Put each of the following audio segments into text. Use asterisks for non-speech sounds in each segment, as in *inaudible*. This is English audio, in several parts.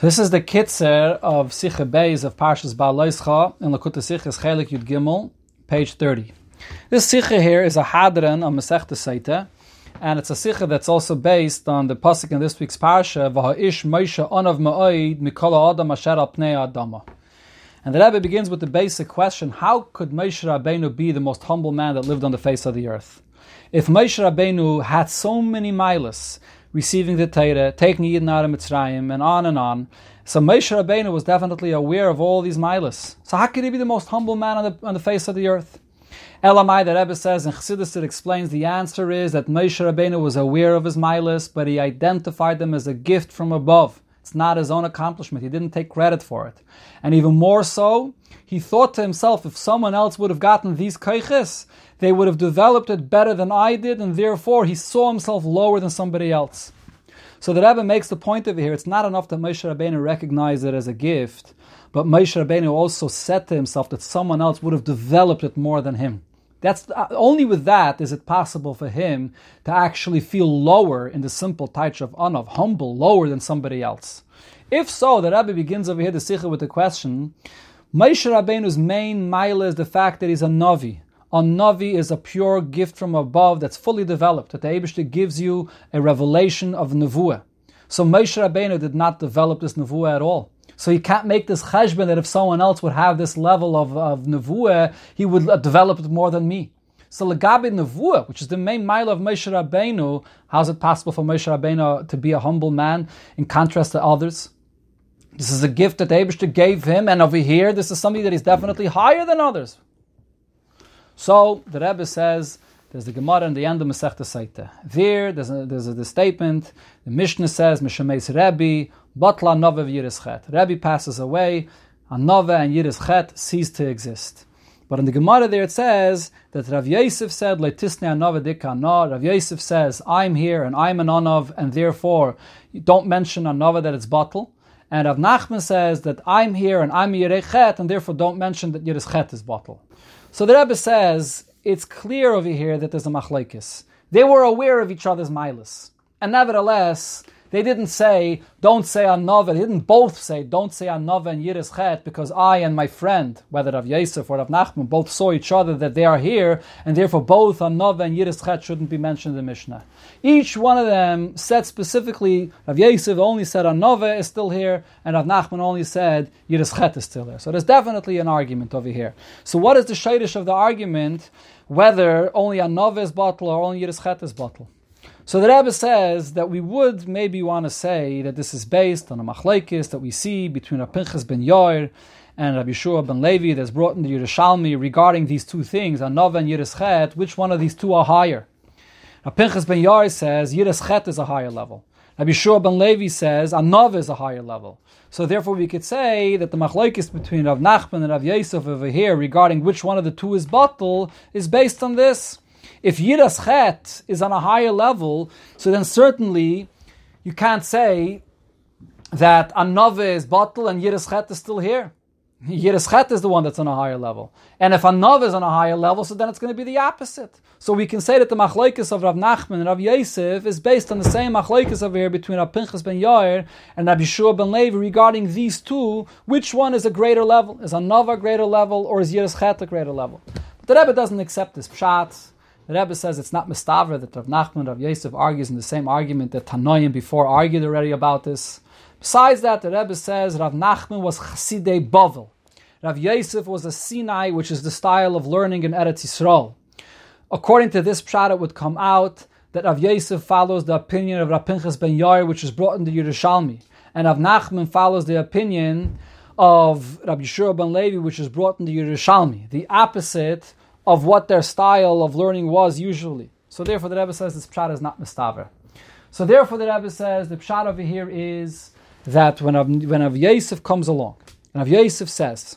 So this is the kitzer of Sikha Beis of Parshas Ba'aloischa in Lakuta Sichas Chelik Yud Gimel, page 30. This Sikha here is a Hadran on Masechta Seita, and it's a Sikha that's also based on the pasuk in this week's Parsha, V'ha'ish Moshe Onav Ma'oid Mikol Adam Asher Al Pnei Adama. And the Rebbe begins with the basic question, how could Moshe Rabbeinu be the most humble man that lived on the face of the earth? If Moshe Rabbeinu had so many milas, receiving the Torah, taking Yidden out of Mitzrayim, and on and on. So Moshe Rabbeinu was definitely aware of all these milas. So how could he be the most humble man on the, on the face of the earth? Elamai, the Rebbe says in Chassidus, it explains the answer is that Moshe Rabbeinu was aware of his milas, but he identified them as a gift from above. It's not his own accomplishment. He didn't take credit for it. And even more so, he thought to himself, if someone else would have gotten these kaiches, they would have developed it better than I did, and therefore he saw himself lower than somebody else. So the Rebbe makes the point over here, it's not enough that Moshe Rabbeinu recognized it as a gift, but Moshe Rabbeinu also said to himself that someone else would have developed it more than him. That's uh, only with that is it possible for him to actually feel lower in the simple touch of anav, humble, lower than somebody else. If so, the Rebbe begins over here the sikha with the question: Moshe Rabbeinu's main mile is the fact that he's a navi. A navi is a pure gift from above that's fully developed. That the Eibushter gives you a revelation of nevuah. So Moshe Rabbeinu did not develop this nevuah at all. So you can't make this cheshbon that if someone else would have this level of, of nevuah, he would uh, develop it more than me. So legabe nevuah, which is the main mile of Moshe Rabbeinu, how is it possible for Moshe Rabbeinu to be a humble man in contrast to others? This is a gift that Abishter gave him, and over here, this is something that is definitely higher than others. So the Rebbe says there's the Gemara in the end of Masechta Saita. There, there's a, there's a the statement. The Mishnah says, "Mishameis Rebbe Batla Nova Yiris Rebbe passes away, and Nova and Yiris cease to exist. But in the Gemara there it says that Rav Yosef said, Leitisne Anova Dikana. Rav Yosef says, I'm here and I'm an Anov, and therefore don't mention Anova that it's bottle. And Rav Nachman says that I'm here and I'm Yirechet, and therefore don't mention that Yiris is bottle. So the Rebbe says it's clear over here that there's a machlekes. They were aware of each other's milas, and nevertheless they didn't say, don't say Anova. They didn't both say, don't say Anova and Yiris Chet, because I and my friend, whether Rav Yosef or Rav Nachman, both saw each other that they are here, and therefore both Anova and Yiris Chet shouldn't be mentioned in the Mishnah. Each one of them said specifically, Rav Yosef only said Anova is still here, and Rav Nachman only said Yiris Chet is still there. So there's definitely an argument over here. So what is the shadish of the argument, whether only Anova is bottle or only Yiris Chet is bottle? So the Rebbe says that we would maybe want to say that this is based on a machlekes that we see between Rav Pinchas ben Yair and Rabbi Yeshua ben Levi that's brought in the Yerushalmi regarding these two things, Anova and Yiris which one of these two are higher? Rav Pinchas ben Yair says Yiris is a higher level. Rabbi Yeshua ben Levi says Anova is a higher level. So therefore we could say that the machlekes between Rav Nachman and Rav Yosef over here regarding which one of the two is bottle is based on this. If Yiras Chet is on a higher level, so then certainly you can't say that Anove is bottle and Yiras Chet is still here. *laughs* Yiras Chet is the one that's on a higher level. And if Anov is on a higher level, so then it's going to be the opposite. So we can say that the machlokes of Rav Nachman and Rav Yosef is based on the same machlokes over here between Rav Pinchas ben Yair and Rav Yeshua ben Levi regarding these two. Which one is a greater level? Is Anov a greater level or is Yiras Chet a greater level? But the Rebbe doesn't accept this pshat. The Rebbe says it's not mistaver that Rav Nachman Rav Yosef argues in the same argument that Tanoim before argued already about this. Besides that, the Rebbe says Rav Nachman was Chasidei Bavel. Rav Yosef was a Sinai, which is the style of learning in Eretz Yisrael. According to this pshat, it would come out that Rav Yosef follows the opinion of Rav Pinchas ben Yair, which is brought in the Yerushalmi, and Rav Nachman follows the opinion of Rav Yeshua ben Levi, which is brought in the Yerushalmi. The opposite of what their style of learning was usually. So therefore, the Rebbe says this pshat is not mistaver. So therefore, the Rebbe says the pshat over here is that when Av, when Av Yosef comes along, and Av Yosef says,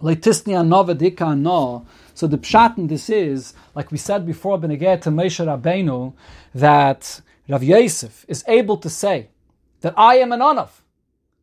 "Leitisni anova dika no," so the pshat in this is like we said before, Beneged to Moshe Rabbeinu, that Rav Yosef is able to say that I am an anav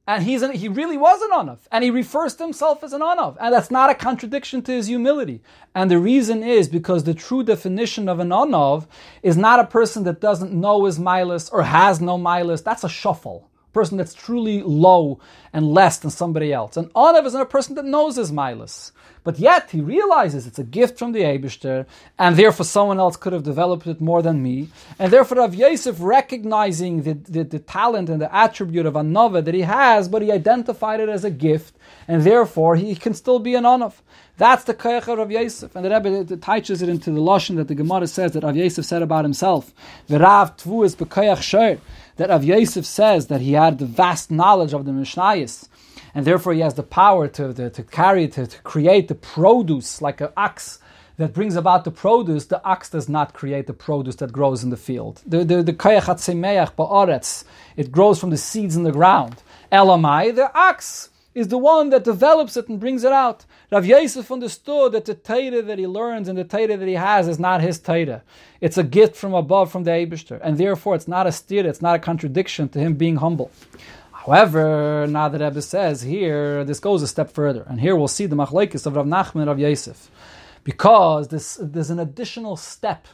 and he's an, he really was an Anav, and he refers to himself as an Anav, and that's not a contradiction to his humility. And the reason is because the true definition of an Anav is not a person that doesn't know his milas or has no milas. That's a shuffle. a person that's truly low and less than somebody else. An Anav is not a person that knows his milas. But yet he realizes it's a gift from the Abishter, and therefore someone else could have developed it more than me. And therefore Rav Yosef recognizing the, the, the talent and the attribute of Anava that he has, but he identified it as a gift, and therefore he can still be an Anav. That's the Koyach of Rav Yosef. And the Rebbe touches it into the Lashon that the Gemara says that Rav Yosef said about himself. Tvu is. That Rav Yosef says that he had the vast knowledge of the Mishnayos and therefore he has the power to, to, to carry, to, to create the produce like an ox that brings about the produce, the ox does not create the produce that grows in the field. The the the ba'aretz, it grows from the seeds in the ground. Elamai, the ox is the one that develops it and brings it out. Rav Yosef understood that the Torah that he learns and the Torah that he has is not his Torah. It's a gift from above from the Eibishter, and therefore it's not a steer, it's not a contradiction to him being humble. However, now that Rebbe says here, this goes a step further, and here we'll see the machlekes of Rav Nachman and Rav Yosef, because this, there's an additional step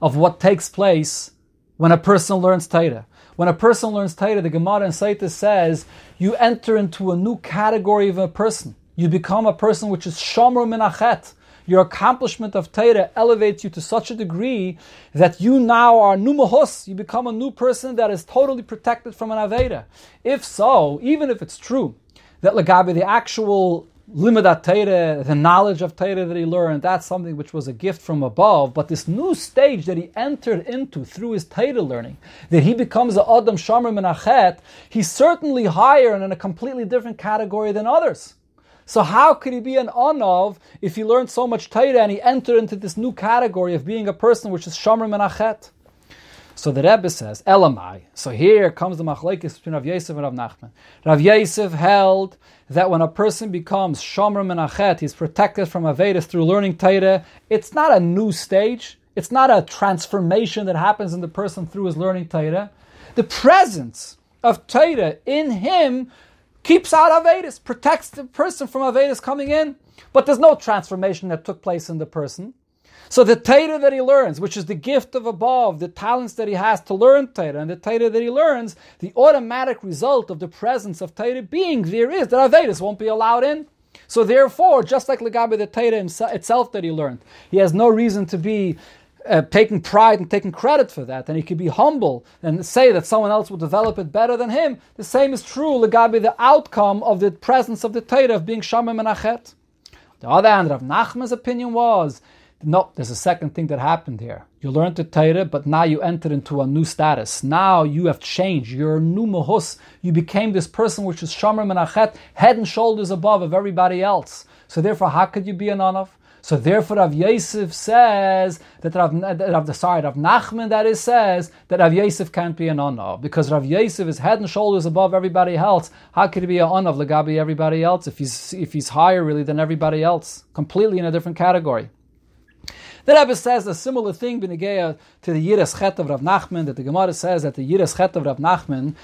of what takes place when a person learns Torah. When a person learns Torah, the Gemara in Saita says you enter into a new category of a person. You become a person which is shomer minachet. Your accomplishment of Torah elevates you to such a degree that you now are numahos. You become a new person that is totally protected from an Aveda. If so, even if it's true that Lagabi, the actual limudat Torah, the knowledge of Torah that he learned, that's something which was a gift from above. But this new stage that he entered into through his Torah learning, that he becomes a Adam Shomer Menachet, he's certainly higher and in a completely different category than others. So how could he be an Anav if he learned so much Torah and he entered into this new category of being a person which is Shomer Menachet? So the Rebbe says, Elamai. So here comes the machlekes between Rav Yosef and Rav Nachman. Rav Yosef held that when a person becomes Shomer Menachet, he's protected from Avedis through learning Torah. It's not a new stage. It's not a transformation that happens in the person through his learning Torah. The presence of Torah in him keeps out Avedis, protects the person from Avedis coming in, but there's no transformation that took place in the person. So the Torah that he learns, which is the gift of above, the talents that he has to learn Torah, and the Torah that he learns, the automatic result of the presence of Torah being there is that Avedis won't be allowed in. So therefore, just like Lagabe the Torah itself that he learned, he has no reason to be uh, taking pride and taking credit for that, and he could be humble and say that someone else will develop it better than him. The same is true, Legabi, the outcome of the presence of the Torah of being Shamim Menachet. The other hand, Rav Nachman's opinion was no, there's a second thing that happened here. You learned the Torah, but now you entered into a new status. Now you have changed. You're a new mahus. You became this person which is Shomer Menachet, head and shoulders above of everybody else. So therefore, how could you be an Anav? So therefore, Rav Yosef says that Rav, Rav sorry, Rav Nachman that is says that Rav Yosef can't be an honor because Rav Yosef is head and shoulders above everybody else. How could he be an honor of Lagabi everybody else if he's if he's higher really than everybody else, completely in a different category? The Rebbe says a similar thing to the Yiras Chet of Rav Nachman, that the Gemara says that the Yiras Chet of Rav Nachman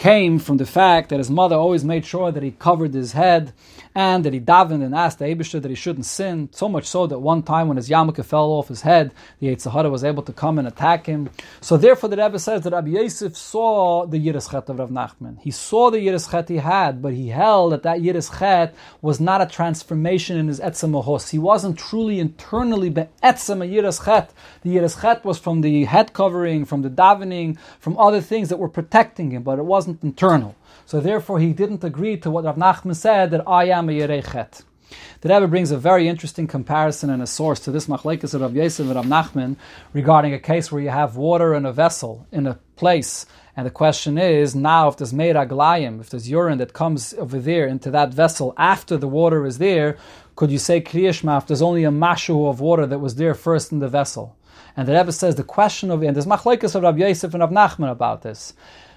came from the fact that his mother always made sure that he covered his head and that he davened and asked the Abishah that he shouldn't sin. So much so that one time when his yarmulke fell off his head, the Yetzer Hara was able to come and attack him. So therefore, the Rebbe says that Rabbi Yosef saw the Yiris of Rav Nachman. He saw the Yiris he had, but he held that that Yiris was not a transformation in his etzem He wasn't truly internally be'etzem a Yiris The Yiris was from the head covering, from the davening, from other things that were protecting him, but it wasn't internal. So therefore, he didn't agree to what Rav Nachman said that I am a Yerechet. The Rebbe brings a very interesting comparison and a source to this machlekes of Rav Yosef and Rav Nachman regarding a case where you have water in a vessel in a place, and the question is now if there's meir aglayim, if there's urine that comes over there into that vessel after the water is there, could you say kriyashma if there's only a mashu of water that was there first in the vessel? And the Rebbe says the question of and there's machlekes of Rav Yosef and Rav Nachman about this.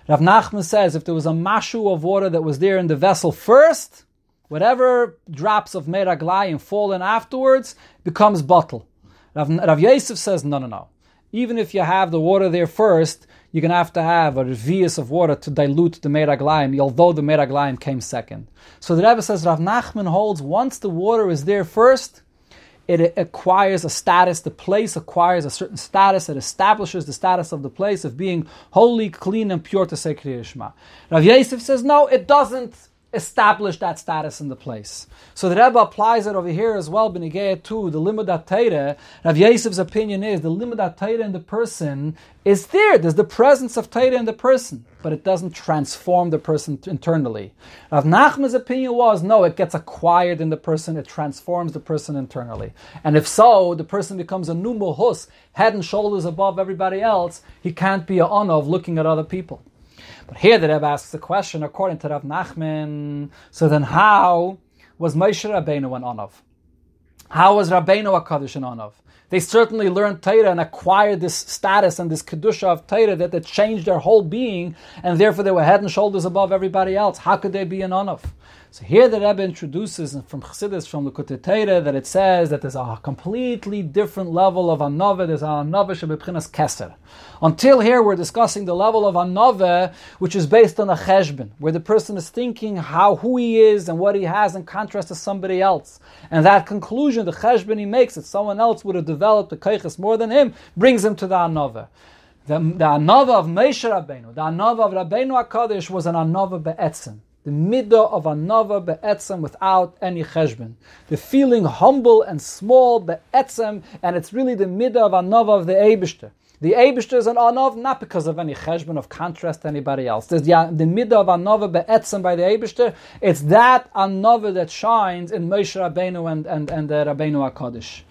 Rav Nachman says if there was a mashu of water that was there in the vessel first, whatever drops of meraglayim fall in afterwards becomes bottle. Rav, Rav Yosef says no, no, no. Even if you have the water there first, you're going to have to have a revius of water to dilute the meraglayim, although the meraglayim came second. So the Rebbe says Rav Nachman holds once the water is there first, it acquires a status. The place acquires a certain status. It establishes the status of the place of being holy, clean, and pure to say Kriya Shema. Rav Yosef says, no, it doesn't establish that status in the place. So the Rebbe applies it over here as well, Benigeh to the Limudat Torah. Rav Yosef's opinion is the Limudat Torah in the person is there. There's the presence of Torah in the person, but it doesn't transform the person internally. Rav Nachman's opinion was no, it gets acquired in the person, it transforms the person internally. And if so, the person becomes a new mohus, head and shoulders above everybody else. He can't be a of looking at other people. But here the Rebbe asks the question, according to Rav Nachman, so then how was Moshe Rabbeinu an Onav? How was Rabbeinu a Kaddish an Onav? They certainly learned Torah and acquired this status and this kedusha of Torah that, that changed their whole being, and therefore they were head and shoulders above everybody else. How could they be an Onav? So here the Rebbe introduces from Chassidus, from the Torah, that it says that there's a completely different level of Anova. There's an Anova Shebepchinas Keser. Until here, we're discussing the level of Anova, which is based on a Cheshbon, where the person is thinking how who he is and what he has in contrast to somebody else. And that conclusion, the Cheshbon he makes, that someone else would have developed the Keiches more than him, brings him to the Anova. The, the Anova of Moshe Rabbeinu, the Anova of Rabbeinu HaKadosh was an Anova Be'etzim the midah of anava be'etzem without any cheshbon. The feeling humble and small be'etzem, and it's really the midah of anava of the Eibishter. The Eibishter is an anav not because of any cheshbon of contrast to anybody else. There's the, the midah of anava be'etzem by the Eibishter. It's that anava that shines in Moshe Rabbeinu and, and, and the Rabbeinu HaKadosh.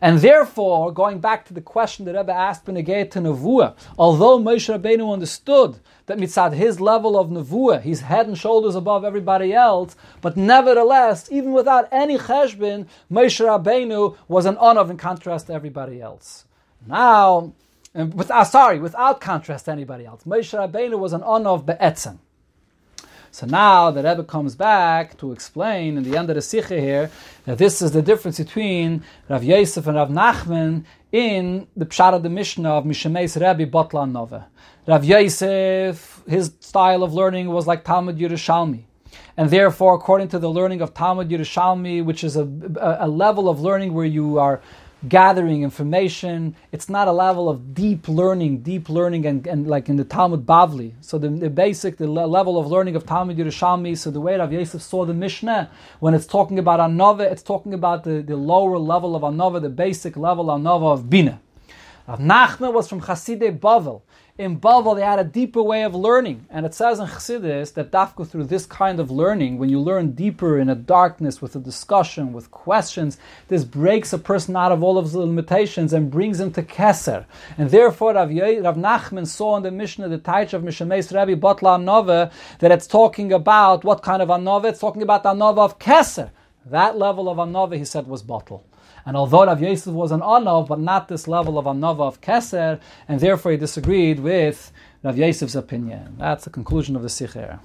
And therefore, going back to the question that Rebbe asked Benegay to Nevuah, although Moshe Rabbeinu understood that mitzad his level of Nevuah, he's head and shoulders above everybody else, but nevertheless, even without any cheshbin, Moshe Rabbeinu was an onav in contrast to everybody else. Now, with, uh, sorry, without contrast to anybody else, Moshe Rabbeinu was an onav be'etzem. So now the Rebbe comes back to explain in the end of the Sikha here that this is the difference between Rav Yosef and Rav Nachman in the Pshat of the Mishnah of Mishemes Rebbe Botlan Nova. Rav Yosef, his style of learning was like Talmud Yerushalmi. And therefore, according to the learning of Talmud Yerushalmi, which is a, a, a level of learning where you are gathering information. It's not a level of deep learning, deep learning, and, and like in the Talmud Bavli. So the, the basic, the level of learning of Talmud Yerushalmi. So the way Rav Yosef saw the Mishnah, when it's talking about Anova, it's talking about the, the lower level of Anova, the basic level Anova of Bina. Rav Nachman was from Chasidei Bavel in Bavel they had a deeper way of learning. And it says in Chassidus that dafka through this kind of learning, when you learn deeper in a darkness with a discussion, with questions, this breaks a person out of all of his limitations and brings him to Keser. And therefore Rav, Rav Nachman saw in the Mishnah, the Taich of Mishameis Rabbi Botla Anova, that it's talking about what kind of Anova? It's talking about Anova of Keser. That level of Anova, he said, was bottle. And although Rav Yosef was an Anav, but not this level of Anava of Keser, and therefore he disagreed with Rav Yosef's opinion. That's the conclusion of the Sikher.